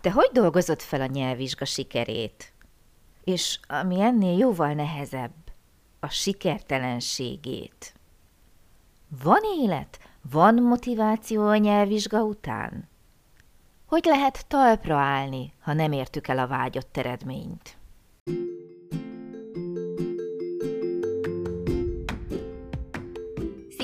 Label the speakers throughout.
Speaker 1: Te hogy dolgozod fel a nyelvvizsga sikerét? És ami ennél jóval nehezebb, a sikertelenségét. Van élet? Van motiváció a nyelvvizsga után? Hogy lehet talpra állni, ha nem értük el a vágyott eredményt?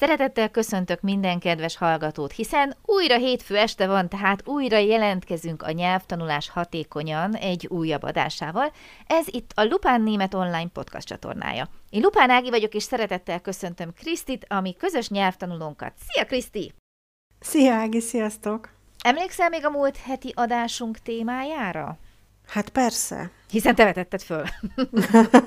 Speaker 1: Szeretettel köszöntök minden kedves hallgatót, hiszen újra hétfő este van, tehát újra jelentkezünk a nyelvtanulás hatékonyan egy újabb adásával. Ez itt a Lupán Német Online podcast csatornája. Én Lupán Ági vagyok, és szeretettel köszöntöm Krisztit, ami közös nyelvtanulónkat. Szia Kriszti!
Speaker 2: Szia Ági, sziasztok!
Speaker 1: Emlékszel még a múlt heti adásunk témájára?
Speaker 2: Hát persze.
Speaker 1: Hiszen te vetetted föl.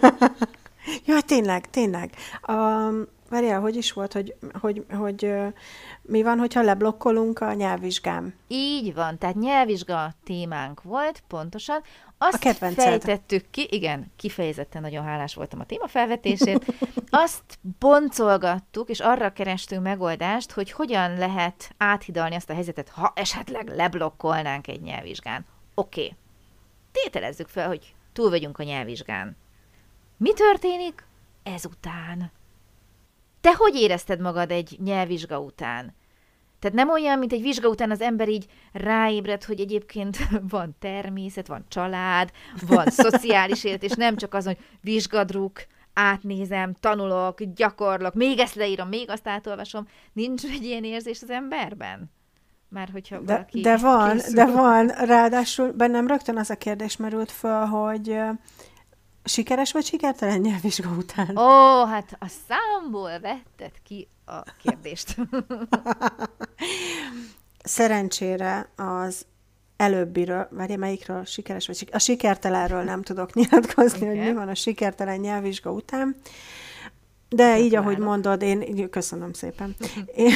Speaker 2: ja, tényleg, tényleg. Um, Várjál, hogy is volt, hogy, hogy, hogy mi van, hogyha leblokkolunk a nyelvvizsgám?
Speaker 1: Így van, tehát nyelvvizsga témánk volt, pontosan. Azt a fejtettük ki, igen, kifejezetten nagyon hálás voltam a téma felvetését. Azt boncolgattuk, és arra kerestünk megoldást, hogy hogyan lehet áthidalni azt a helyzetet, ha esetleg leblokkolnánk egy nyelvvizsgán. Oké, okay. tételezzük fel, hogy túl vagyunk a nyelvvizsgán. Mi történik ezután? Te hogy érezted magad egy nyelvvizsga után? Tehát nem olyan, mint egy vizsga után az ember így ráébred, hogy egyébként van természet, van család, van szociális élet, és nem csak az, hogy vizsgadruk, átnézem, tanulok, gyakorlok, még ezt leírom, még azt átolvasom. Nincs egy ilyen érzés az emberben? Már hogyha
Speaker 2: de, de van, készül. de van. Ráadásul bennem rögtön az a kérdés merült föl, hogy Sikeres vagy sikertelen nyelvvizsga után?
Speaker 1: Ó, hát a számból vetted ki a kérdést.
Speaker 2: Szerencsére az előbbiről, várj, melyikről sikeres vagy A sikertelenről nem tudok nyilatkozni, okay. hogy mi van a sikertelen nyelvvizsga után. De így, ahogy mondod, én, köszönöm szépen, én,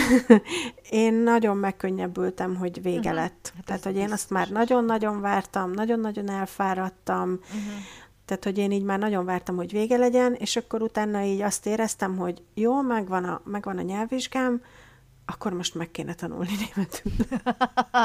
Speaker 2: én nagyon megkönnyebbültem, hogy vége uh-huh. lett. Hát Tehát, hogy én azt már nagyon-nagyon vártam, nagyon-nagyon elfáradtam, uh-huh. Tehát, hogy én így már nagyon vártam, hogy vége legyen, és akkor utána így azt éreztem, hogy jó, megvan a, megvan a nyelvvizsgám, akkor most meg kéne tanulni németül.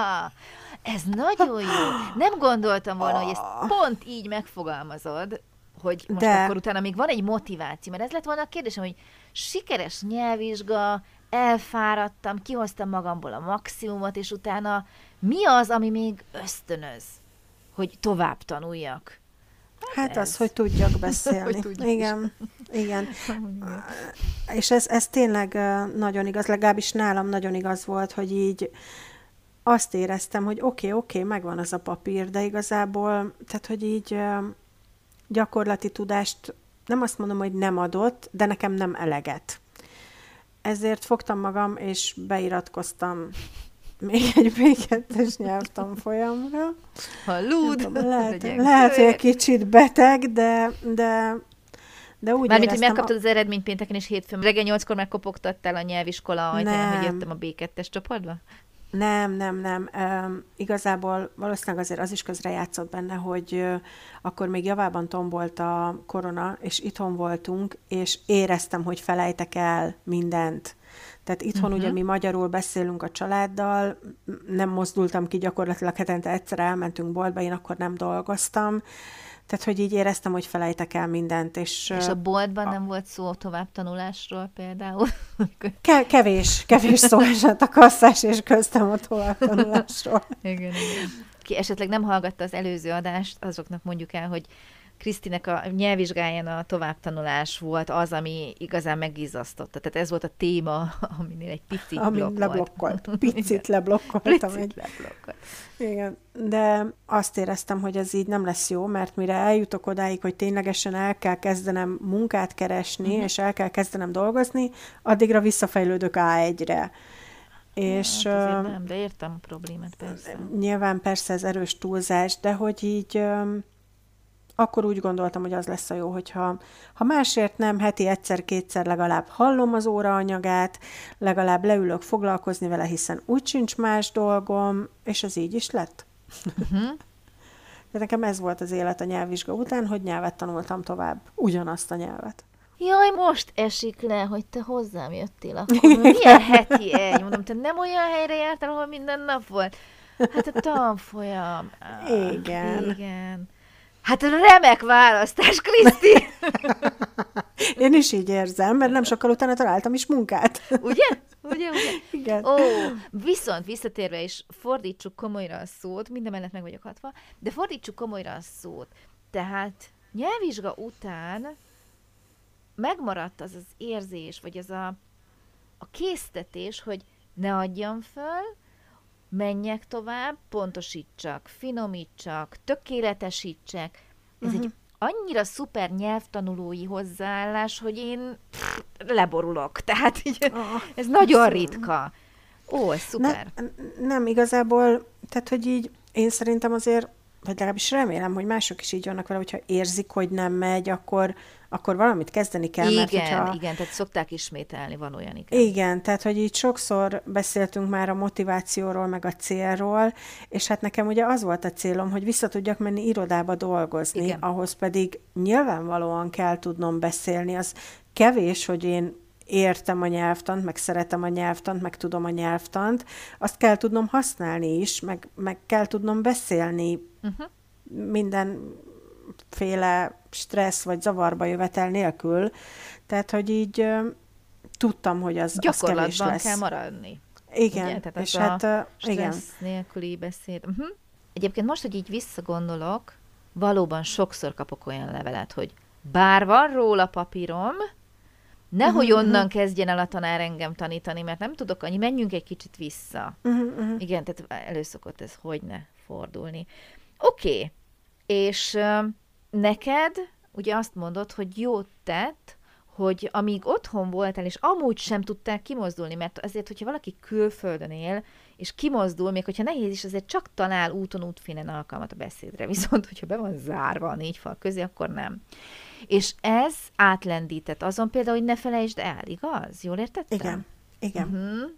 Speaker 1: ez nagyon jó. Nem gondoltam volna, hogy ezt ah. pont így megfogalmazod, hogy most De... akkor utána még van egy motiváció, mert ez lett volna a kérdésem, hogy sikeres nyelvvizsga, elfáradtam, kihoztam magamból a maximumot, és utána mi az, ami még ösztönöz, hogy tovább tanuljak?
Speaker 2: Hát ez. az, hogy tudjak beszélni. hogy igen, igen. És ez, ez tényleg nagyon igaz, legalábbis nálam nagyon igaz volt, hogy így azt éreztem, hogy oké, okay, oké, okay, megvan az a papír, de igazából, tehát, hogy így gyakorlati tudást nem azt mondom, hogy nem adott, de nekem nem eleget. Ezért fogtam magam, és beiratkoztam még egy B2-es nyelvtanfolyamra.
Speaker 1: Hallud!
Speaker 2: Lehet, lehet hogy egy kicsit beteg, de, de de úgy
Speaker 1: Mármint, hogy megkaptad a... az eredményt pénteken és hétfőn. Reggel nyolckor megkopogtattál a nyelviskola ajtaján, hogy jöttem a B2-es csoportba?
Speaker 2: Nem, nem, nem. Um, igazából valószínűleg azért az is közre játszott benne, hogy uh, akkor még javában tombolt a korona, és itthon voltunk, és éreztem, hogy felejtek el mindent. Tehát itthon uh-huh. ugye mi magyarul beszélünk a családdal, nem mozdultam ki gyakorlatilag hetente egyszer elmentünk boltba, én akkor nem dolgoztam, tehát, hogy így éreztem, hogy felejtek el mindent. És,
Speaker 1: és a boltban a... nem volt szó tovább tanulásról például?
Speaker 2: Ke- kevés, kevés szó esett a kasszás és köztem a tovább tanulásról.
Speaker 1: igen, igen. Ki esetleg nem hallgatta az előző adást, azoknak mondjuk el, hogy Krisztinek a nyelvvizsgáján a továbbtanulás volt az, ami igazán megizasztotta. Tehát ez volt a téma, aminél egy picit
Speaker 2: Ami
Speaker 1: blokkolt.
Speaker 2: leblokkolt. Picit leblokkoltam.
Speaker 1: Picit egy... leblokkolt.
Speaker 2: Igen, de azt éreztem, hogy ez így nem lesz jó, mert mire eljutok odáig, hogy ténylegesen el kell kezdenem munkát keresni, uh-huh. és el kell kezdenem dolgozni, addigra visszafejlődök A1-re. És,
Speaker 1: hát nem, de értem a problémát, persze.
Speaker 2: Nyilván persze ez erős túlzás, de hogy így akkor úgy gondoltam, hogy az lesz a jó, hogyha ha másért nem, heti egyszer-kétszer legalább hallom az óra anyagát, legalább leülök foglalkozni vele, hiszen úgy sincs más dolgom, és ez így is lett. Uh-huh. De nekem ez volt az élet a nyelvvizsga után, hogy nyelvet tanultam tovább, ugyanazt a nyelvet.
Speaker 1: Jaj, most esik le, hogy te hozzám jöttél akkor. Milyen heti egy? Mondom, te nem olyan helyre jártál, ahol minden nap volt? Hát a tanfolyam.
Speaker 2: Igen.
Speaker 1: Igen. Hát remek választás, Kriszti!
Speaker 2: Én is így érzem, mert nem sokkal utána találtam is munkát.
Speaker 1: Ugye? Ugye, ugye?
Speaker 2: Igen.
Speaker 1: Ó, viszont visszatérve is fordítsuk komolyra a szót, minden mellett meg vagyok hatva, de fordítsuk komolyra a szót. Tehát nyelvvizsga után megmaradt az az érzés, vagy az a, a késztetés, hogy ne adjam föl, menjek tovább, pontosítsak, finomítsak, tökéletesítsek. Ez uh-huh. egy mhm. annyira szuper nyelvtanulói hozzáállás, hogy én pff, leborulok. Tehát így, oh, ez nagyon ritka. Ó, ez szuper.
Speaker 2: Ne, nem, igazából, tehát, hogy így én szerintem azért, vagy legalábbis remélem, hogy mások is így vannak vele, hogyha érzik, hogy nem megy, akkor, akkor valamit kezdeni kell.
Speaker 1: Igen,
Speaker 2: mert hogyha...
Speaker 1: igen, tehát szokták ismételni, van olyan,
Speaker 2: igen. Igen, tehát hogy így sokszor beszéltünk már a motivációról, meg a célról, és hát nekem ugye az volt a célom, hogy vissza tudjak menni irodába dolgozni, igen. ahhoz pedig nyilvánvalóan kell tudnom beszélni, az kevés, hogy én értem a nyelvtant, meg szeretem a nyelvtant, meg tudom a nyelvtant, azt kell tudnom használni is, meg, meg kell tudnom beszélni uh-huh. minden féle stressz vagy zavarba jövetel nélkül. Tehát, hogy így tudtam, hogy az,
Speaker 1: az
Speaker 2: kevés lesz.
Speaker 1: kell maradni.
Speaker 2: Igen, Ugye? Tehát és hát uh,
Speaker 1: igen. nélküli beszéd. Uh-huh. Egyébként most, hogy így visszagondolok, valóban sokszor kapok olyan levelet, hogy bár van róla papírom, nehogy uh-huh, onnan uh-huh. kezdjen el a tanár engem tanítani, mert nem tudok annyi, menjünk egy kicsit vissza. Uh-huh, uh-huh. Igen, tehát előszokott ez hogy ne fordulni. Oké, okay. És neked ugye azt mondod, hogy jót tett, hogy amíg otthon voltál, és amúgy sem tudtál kimozdulni, mert azért, hogyha valaki külföldön él, és kimozdul, még hogyha nehéz is, azért csak talál úton, útfinen alkalmat a beszédre. Viszont, hogyha be van zárva a négy fal közé, akkor nem. És ez átlendített azon például, hogy ne felejtsd el, igaz? Jól értettem?
Speaker 2: Igen. Igen. Uh-huh.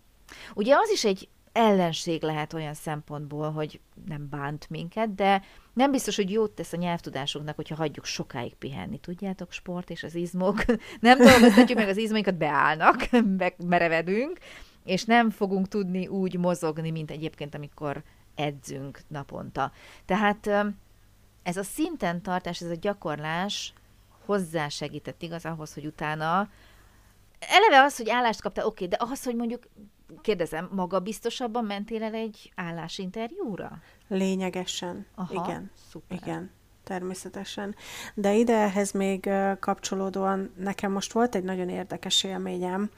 Speaker 1: Ugye az is egy ellenség lehet olyan szempontból, hogy nem bánt minket, de nem biztos, hogy jót tesz a nyelvtudásunknak, hogyha hagyjuk sokáig pihenni. Tudjátok, sport és az izmok, nem dolgoztatjuk meg az izmainkat, beállnak, merevedünk, és nem fogunk tudni úgy mozogni, mint egyébként, amikor edzünk naponta. Tehát ez a szinten tartás, ez a gyakorlás hozzásegített igaz ahhoz, hogy utána eleve az, hogy állást kapta, oké, okay, de ahhoz, hogy mondjuk kérdezem, maga biztosabban mentél el egy állásinterjúra?
Speaker 2: Lényegesen, Aha, igen. Szuper. Igen, természetesen. De ide ehhez még kapcsolódóan nekem most volt egy nagyon érdekes élményem.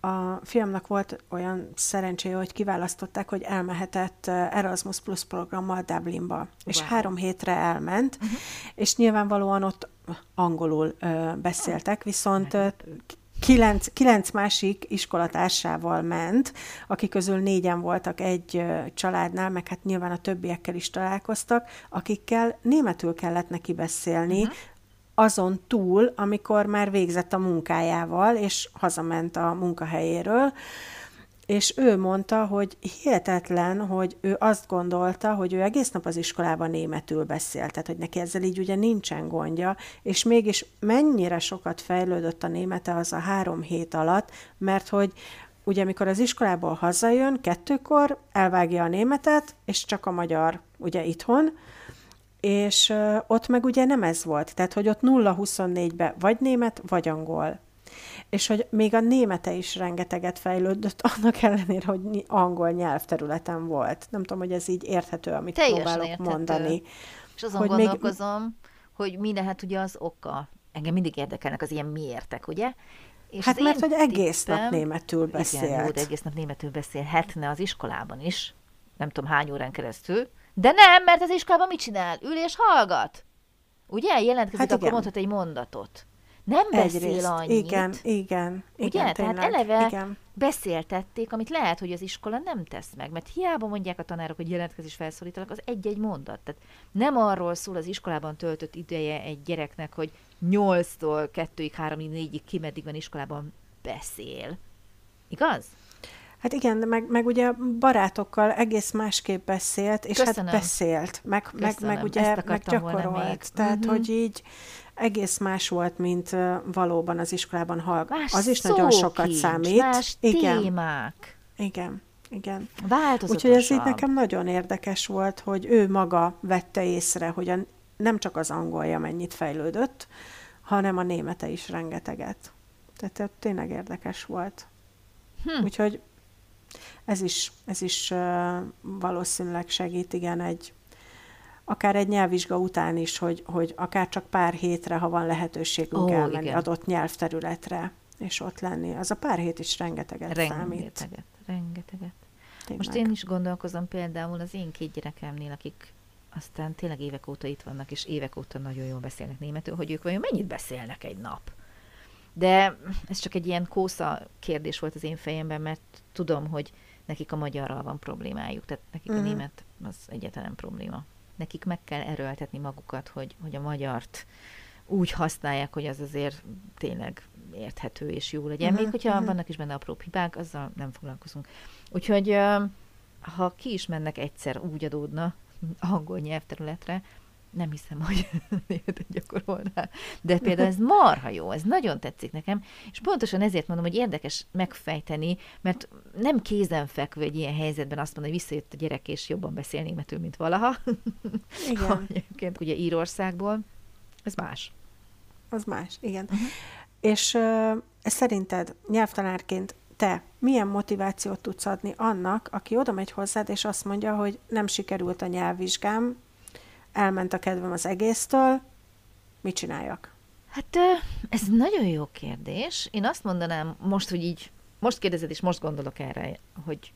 Speaker 2: A fiamnak volt olyan szerencséje, hogy kiválasztották, hogy elmehetett Erasmus Plus programmal Dublinba. Wow. És három hétre elment, uh-huh. és nyilvánvalóan ott angolul uh, beszéltek, viszont kilenc, kilenc másik iskolatársával ment, akik közül négyen voltak egy családnál, meg hát nyilván a többiekkel is találkoztak, akikkel németül kellett neki beszélni, uh-huh. azon túl, amikor már végzett a munkájával, és hazament a munkahelyéről, és ő mondta, hogy hihetetlen, hogy ő azt gondolta, hogy ő egész nap az iskolában németül beszél, tehát hogy neki ezzel így ugye nincsen gondja, és mégis mennyire sokat fejlődött a némete az a három hét alatt, mert hogy ugye amikor az iskolából hazajön, kettőkor elvágja a németet, és csak a magyar ugye itthon, és ott meg ugye nem ez volt, tehát hogy ott 0-24-be vagy német, vagy angol és hogy még a némete is rengeteget fejlődött, annak ellenére, hogy angol nyelvterületen volt. Nem tudom, hogy ez így érthető, amit Teljesen próbálok érthető. mondani.
Speaker 1: És azon hogy gondolkozom, még... hogy mi lehet ugye az oka. Engem mindig érdekelnek az ilyen miértek, ugye?
Speaker 2: És hát mert, hogy egész tippem, nap németül beszélt. Igen, jó,
Speaker 1: de egész nap németül beszélhetne az iskolában is. Nem tudom hány órán keresztül. De nem, mert az iskolában mit csinál? Ül és hallgat. Ugye? Jelentkezik, hát akkor mondhat egy mondatot. Nem beszél Egyrészt. annyit.
Speaker 2: Igen, igen.
Speaker 1: Ugye?
Speaker 2: igen
Speaker 1: Tehát eleve igen. beszéltették, amit lehet, hogy az iskola nem tesz meg. Mert hiába mondják a tanárok, hogy jelentkezés felszólítanak, az egy-egy mondat. Tehát nem arról szól az iskolában töltött ideje egy gyereknek, hogy 8-tól 2-ig, 3-ig, 4-ig ki meddig van iskolában beszél. Igaz?
Speaker 2: Hát igen, meg, meg ugye barátokkal egész másképp beszélt, és hát Köszönöm. hát beszélt, meg, meg, meg ugye meg gyakorolt. Tehát, uh-huh. hogy így egész más volt, mint valóban az iskolában hallgat. Az is nagyon sokat számít.
Speaker 1: Más igen. témák.
Speaker 2: Igen. Igen.
Speaker 1: Úgyhogy
Speaker 2: ez így nekem nagyon érdekes volt, hogy ő maga vette észre, hogy a, nem csak az angolja mennyit fejlődött, hanem a némete is rengeteget. Tehát tényleg érdekes volt. Hm. Úgyhogy ez is, ez is valószínűleg segít, igen, egy akár egy nyelvvizsga után is, hogy, hogy akár csak pár hétre, ha van lehetőségünk oh, elmenni igen. adott nyelvterületre, és ott lenni. Az a pár hét is rengeteget, rengeteget számít.
Speaker 1: Rengeteget, rengeteget. Tényleg. Most én is gondolkozom például az én két gyerekemnél, akik aztán tényleg évek óta itt vannak, és évek óta nagyon jól beszélnek németül, hogy ők vajon mennyit beszélnek egy nap. De ez csak egy ilyen kósza kérdés volt az én fejemben, mert tudom, hogy nekik a magyarral van problémájuk, tehát nekik uh-huh. a mhm. német az egyetlen probléma. Nekik meg kell erőltetni magukat, hogy, hogy a magyart úgy használják, hogy az azért tényleg érthető és jó legyen. Uh-huh. Még hogyha uh-huh. vannak is benne apró hibák, azzal nem foglalkozunk. Úgyhogy ha ki is mennek egyszer, úgy adódna angol nyelvterületre, nem hiszem, hogy németet gyakorolnál. De például ez marha jó, ez nagyon tetszik nekem, és pontosan ezért mondom, hogy érdekes megfejteni, mert nem kézenfekvő egy ilyen helyzetben azt mondani, hogy visszajött a gyerek, és jobban beszél németül, mint valaha. Igen. Egyébként ugye Írországból, ez más.
Speaker 2: Az más, igen. Uh-huh. És uh, szerinted nyelvtanárként te milyen motivációt tudsz adni annak, aki oda megy hozzád, és azt mondja, hogy nem sikerült a nyelvvizsgám, elment a kedvem az egésztől, mit csináljak?
Speaker 1: Hát ez nagyon jó kérdés. Én azt mondanám most, hogy így, most kérdezed, és most gondolok erre, hogy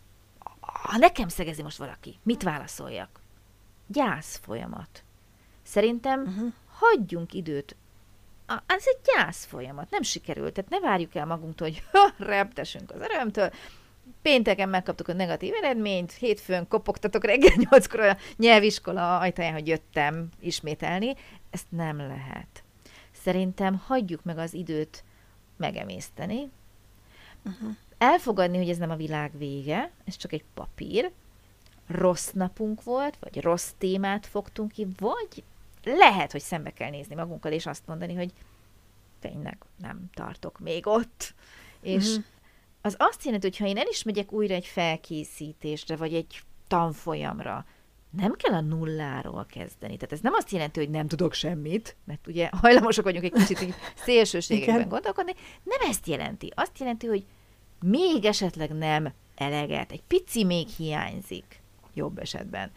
Speaker 1: ha nekem szegezi most valaki, mit válaszoljak? Gyász folyamat. Szerintem uh-huh. hagyjunk időt. Ez egy gyász folyamat, nem sikerült. Tehát ne várjuk el magunktól, hogy reptesünk az örömtől, Pénteken megkaptuk a negatív eredményt, hétfőn kopogtatok reggel nyolckor a nyelviskola ajtaján, hogy jöttem ismételni. Ezt nem lehet. Szerintem hagyjuk meg az időt megemészteni, uh-huh. elfogadni, hogy ez nem a világ vége, ez csak egy papír, rossz napunk volt, vagy rossz témát fogtunk ki, vagy lehet, hogy szembe kell nézni magunkkal, és azt mondani, hogy tényleg nem tartok még ott, és uh-huh az azt jelenti, hogy ha én el is megyek újra egy felkészítésre, vagy egy tanfolyamra, nem kell a nulláról kezdeni. Tehát ez nem azt jelenti, hogy nem tudok semmit, mert ugye hajlamosak vagyunk egy kicsit szélsőségekben gondolkodni. Nem ezt jelenti. Azt jelenti, hogy még esetleg nem eleget, egy pici még hiányzik, jobb esetben.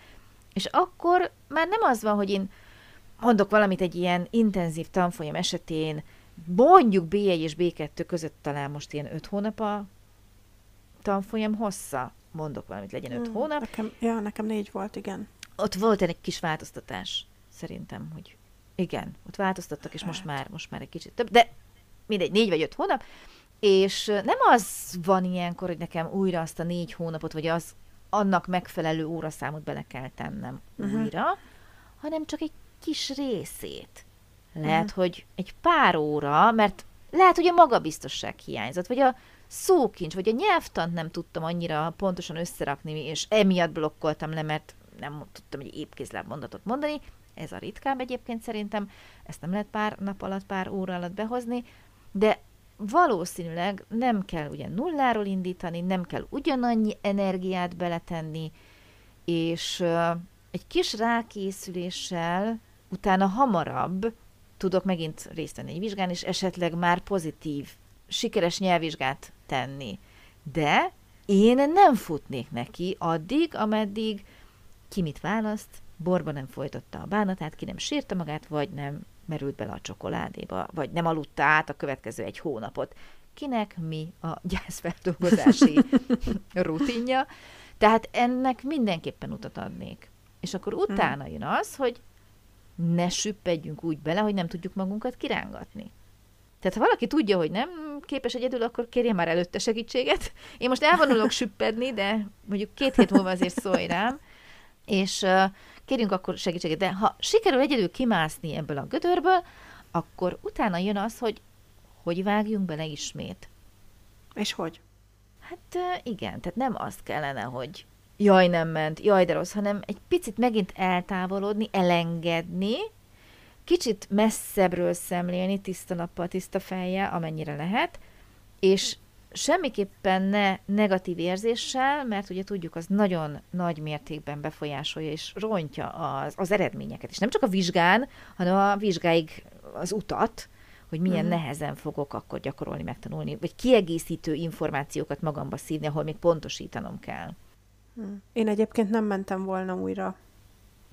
Speaker 1: És akkor már nem az van, hogy én mondok valamit egy ilyen intenzív tanfolyam esetén, mondjuk B1 és B2 között talán most ilyen öt hónap a tanfolyam hossza? Mondok valamit, legyen öt hmm, hónap.
Speaker 2: Nekem, ja, nekem négy volt, igen.
Speaker 1: Ott volt egy kis változtatás, szerintem, hogy igen, ott változtattak, és most már, most már egy kicsit több, de mindegy, négy vagy öt hónap, és nem az van ilyenkor, hogy nekem újra azt a négy hónapot, vagy az annak megfelelő óraszámot bele kell tennem uh-huh. újra, hanem csak egy kis részét. Lehet, uh-huh. hogy egy pár óra, mert lehet, hogy a magabiztosság hiányzott, vagy a szókincs, vagy a nyelvtant nem tudtam annyira pontosan összerakni, és emiatt blokkoltam le, mert nem tudtam egy épkézláb mondatot mondani. Ez a ritkább egyébként szerintem, ezt nem lehet pár nap alatt, pár óra alatt behozni, de valószínűleg nem kell ugye nulláról indítani, nem kell ugyanannyi energiát beletenni, és egy kis rákészüléssel utána hamarabb tudok megint részt venni egy vizsgán, és esetleg már pozitív sikeres nyelvvizsgát tenni. De én nem futnék neki addig, ameddig ki mit választ, borba nem folytatta a bánatát, ki nem sírta magát, vagy nem merült bele a csokoládéba, vagy nem aludta át a következő egy hónapot. Kinek mi a gyászfeldolgozási rutinja. Tehát ennek mindenképpen utat adnék. És akkor utána jön az, hogy ne süppedjünk úgy bele, hogy nem tudjuk magunkat kirángatni. Tehát ha valaki tudja, hogy nem képes egyedül, akkor kérje már előtte segítséget. Én most elvonulok süppedni, de mondjuk két hét múlva azért szólj rám, és kérjünk akkor segítséget. De ha sikerül egyedül kimászni ebből a gödörből, akkor utána jön az, hogy hogy vágjunk bele ismét.
Speaker 2: És hogy?
Speaker 1: Hát igen, tehát nem azt kellene, hogy jaj, nem ment, jaj, de rossz, hanem egy picit megint eltávolodni, elengedni, kicsit messzebbről szemlélni, tiszta nappal, tiszta fejjel, amennyire lehet, és semmiképpen ne negatív érzéssel, mert ugye tudjuk, az nagyon nagy mértékben befolyásolja és rontja az, az eredményeket. És nem csak a vizsgán, hanem a vizsgáig az utat, hogy milyen uh-huh. nehezen fogok akkor gyakorolni, megtanulni, vagy kiegészítő információkat magamba szívni, ahol még pontosítanom kell.
Speaker 2: Hmm. Én egyébként nem mentem volna újra,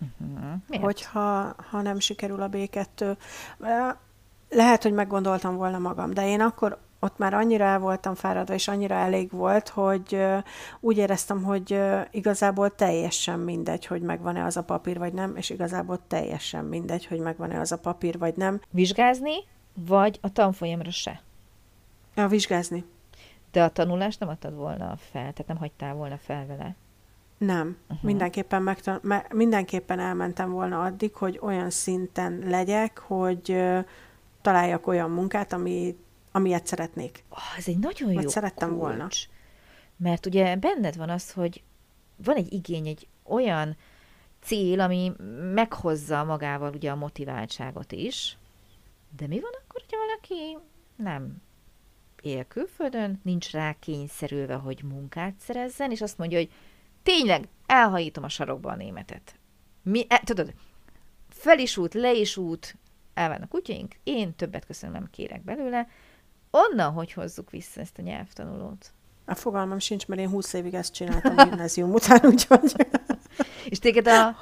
Speaker 2: uh-huh. hogyha ha nem sikerül a B2. Lehet, hogy meggondoltam volna magam, de én akkor ott már annyira el voltam fáradva, és annyira elég volt, hogy úgy éreztem, hogy igazából teljesen mindegy, hogy megvan-e az a papír, vagy nem, és igazából teljesen mindegy, hogy megvan-e az a papír, vagy nem.
Speaker 1: Vizsgázni, vagy a tanfolyamra se?
Speaker 2: A vizsgázni.
Speaker 1: De a tanulást nem adtad volna fel, tehát nem hagytál volna fel vele?
Speaker 2: Nem. Uh-huh. Mindenképpen, megtan- me- mindenképpen elmentem volna addig, hogy olyan szinten legyek, hogy uh, találjak olyan munkát, ami, amilyet szeretnék.
Speaker 1: Oh, ez egy nagyon Vagy jó
Speaker 2: szerettem kulcs. volna.
Speaker 1: Mert ugye benned van az, hogy van egy igény, egy olyan cél, ami meghozza magával ugye a motiváltságot is, de mi van akkor, hogyha valaki nem él külföldön, nincs rá kényszerülve, hogy munkát szerezzen, és azt mondja, hogy tényleg elhajítom a sarokba a németet. Mi, e, tudod, fel is út, le is út, elválnak kutyaink, én többet köszönöm, nem kérek belőle. Onnan hogy hozzuk vissza ezt a nyelvtanulót?
Speaker 2: A fogalmam sincs, mert én 20 évig ezt csináltam gimnázium után, úgyhogy...
Speaker 1: és téged a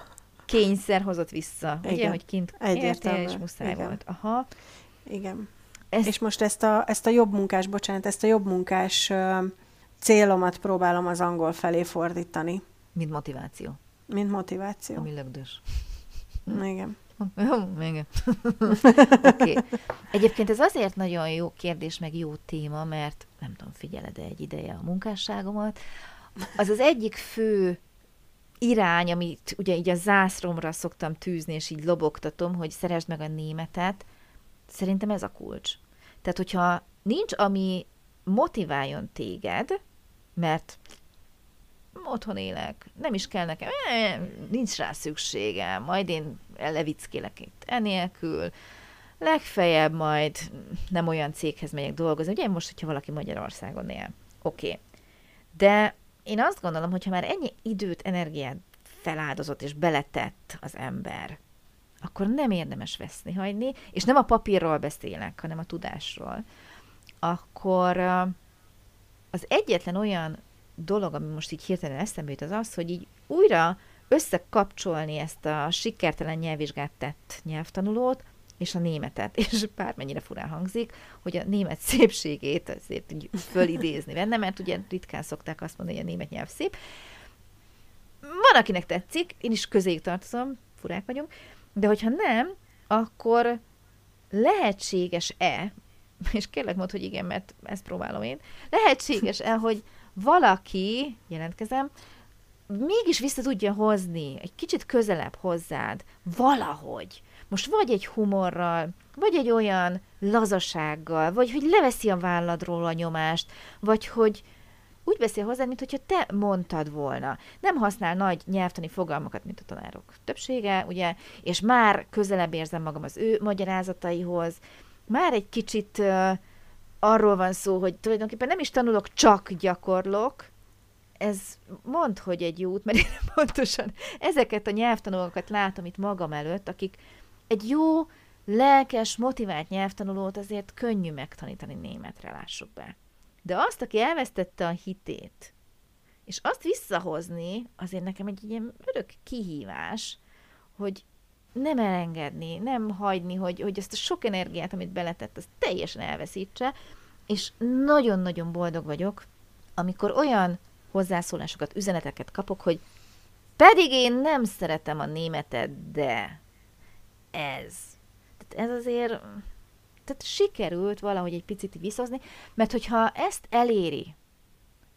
Speaker 1: kényszer hozott vissza, Igen. ugye, hogy kint értél, és muszáj Igen. volt. Aha.
Speaker 2: Igen. Ezt... És most ezt a, ezt a jobb munkás, bocsánat, ezt a jobb munkás uh, célomat próbálom az angol felé fordítani.
Speaker 1: Mint motiváció.
Speaker 2: Mint motiváció.
Speaker 1: Ami lögdös.
Speaker 2: Igen.
Speaker 1: Igen. okay. Egyébként ez azért nagyon jó kérdés, meg jó téma, mert nem tudom, figyeled -e egy ideje a munkásságomat. Az az egyik fő irány, amit ugye így a zászromra szoktam tűzni, és így lobogtatom, hogy szeresd meg a németet, szerintem ez a kulcs. Tehát, hogyha nincs, ami motiváljon téged, mert otthon élek, nem is kell nekem, eh, nincs rá szükségem, majd én levickélek itt enélkül, legfeljebb majd nem olyan céghez megyek dolgozni. Ugye most, hogyha valaki Magyarországon él. Oké. Okay. De én azt gondolom, hogy ha már ennyi időt, energiát feláldozott és beletett az ember, akkor nem érdemes veszni hagyni, és nem a papírról beszélek, hanem a tudásról, akkor az egyetlen olyan dolog, ami most így hirtelen eszembe jut, az az, hogy így újra összekapcsolni ezt a sikertelen nyelvvizsgát tett nyelvtanulót, és a németet, és bármennyire furán hangzik, hogy a német szépségét azért így fölidézni benne, mert ugye ritkán szokták azt mondani, hogy a német nyelv szép. Van, akinek tetszik, én is közéjük tartozom, furák vagyunk, de hogyha nem, akkor lehetséges-e, és kérlek mondd, hogy igen, mert ezt próbálom én, lehetséges-e, hogy valaki, jelentkezem, mégis vissza tudja hozni, egy kicsit közelebb hozzád, valahogy. Most vagy egy humorral, vagy egy olyan lazasággal, vagy hogy leveszi a válladról a nyomást, vagy hogy úgy beszél hozzád, mint hogyha te mondtad volna. Nem használ nagy nyelvtani fogalmakat, mint a tanárok többsége, ugye, és már közelebb érzem magam az ő magyarázataihoz, már egy kicsit uh, arról van szó, hogy tulajdonképpen nem is tanulok, csak gyakorlok, ez mond, hogy egy jó út, mert én pontosan ezeket a nyelvtanulókat látom itt magam előtt, akik egy jó, lelkes, motivált nyelvtanulót azért könnyű megtanítani németre, lássuk be. De azt, aki elvesztette a hitét, és azt visszahozni, azért nekem egy ilyen örök kihívás, hogy nem elengedni, nem hagyni, hogy, hogy ezt a sok energiát, amit beletett, azt teljesen elveszítse, és nagyon-nagyon boldog vagyok, amikor olyan hozzászólásokat, üzeneteket kapok, hogy pedig én nem szeretem a németet, de ez. Tehát ez azért Tehát sikerült valahogy egy picit viszozni, mert hogyha ezt eléri,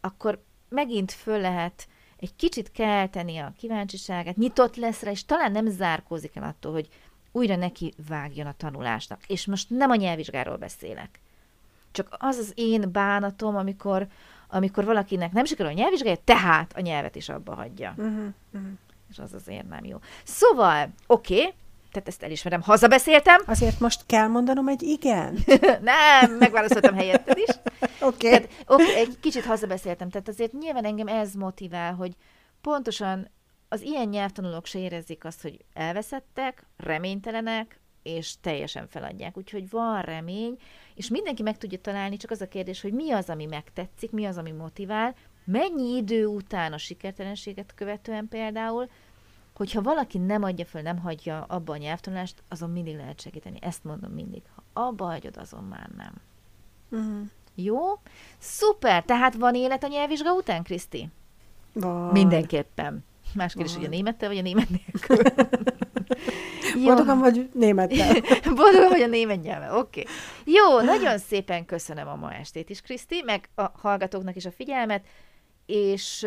Speaker 1: akkor megint föl lehet egy kicsit kelteni a kíváncsiságát, nyitott lesz rá, és talán nem zárkózik el attól, hogy újra neki vágjon a tanulásnak. És most nem a nyelvvizsgáról beszélek. Csak az az én bánatom, amikor, amikor valakinek nem sikerül a nyelvvizsgája, tehát a nyelvet is abba hagyja. Uh-huh, uh-huh. És az azért nem jó. Szóval, oké, okay, tehát ezt elismerem, hazabeszéltem.
Speaker 2: Azért most kell mondanom egy igen?
Speaker 1: nem, megválaszoltam helyetted is.
Speaker 2: Oké. Okay.
Speaker 1: okay, egy kicsit hazabeszéltem, tehát azért nyilván engem ez motivál, hogy pontosan az ilyen nyelvtanulók se érezzék azt, hogy elveszettek, reménytelenek, és teljesen feladják. Úgyhogy van remény, és mindenki meg tudja találni, csak az a kérdés, hogy mi az, ami megtetszik, mi az, ami motivál, mennyi idő után a sikertelenséget követően például, hogyha valaki nem adja föl, nem hagyja abba a nyelvtanulást, azon mindig lehet segíteni. Ezt mondom mindig. Ha abba hagyod, azon már nem. Uh-huh. Jó? Szuper! Tehát van élet a nyelvvizsga után, Kriszti?
Speaker 2: Van.
Speaker 1: Mindenképpen. Más kérdés, hogy a némettel, vagy a német nélkül.
Speaker 2: Boldogan vagy némettel.
Speaker 1: Boldogan vagy a német nyelven. Oké. Okay. Jó, nagyon szépen köszönöm a ma estét is, Kriszti, meg a hallgatóknak is a figyelmet, és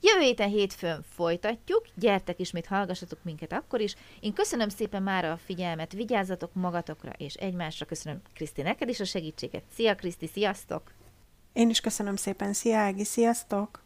Speaker 1: Jövő héten hétfőn folytatjuk, gyertek ismét hallgassatok minket akkor is. Én köszönöm szépen már a figyelmet, vigyázzatok magatokra és egymásra. Köszönöm Kriszti neked is a segítséget. Szia Kriszti, sziasztok!
Speaker 2: Én is köszönöm szépen, szia Ági, sziasztok!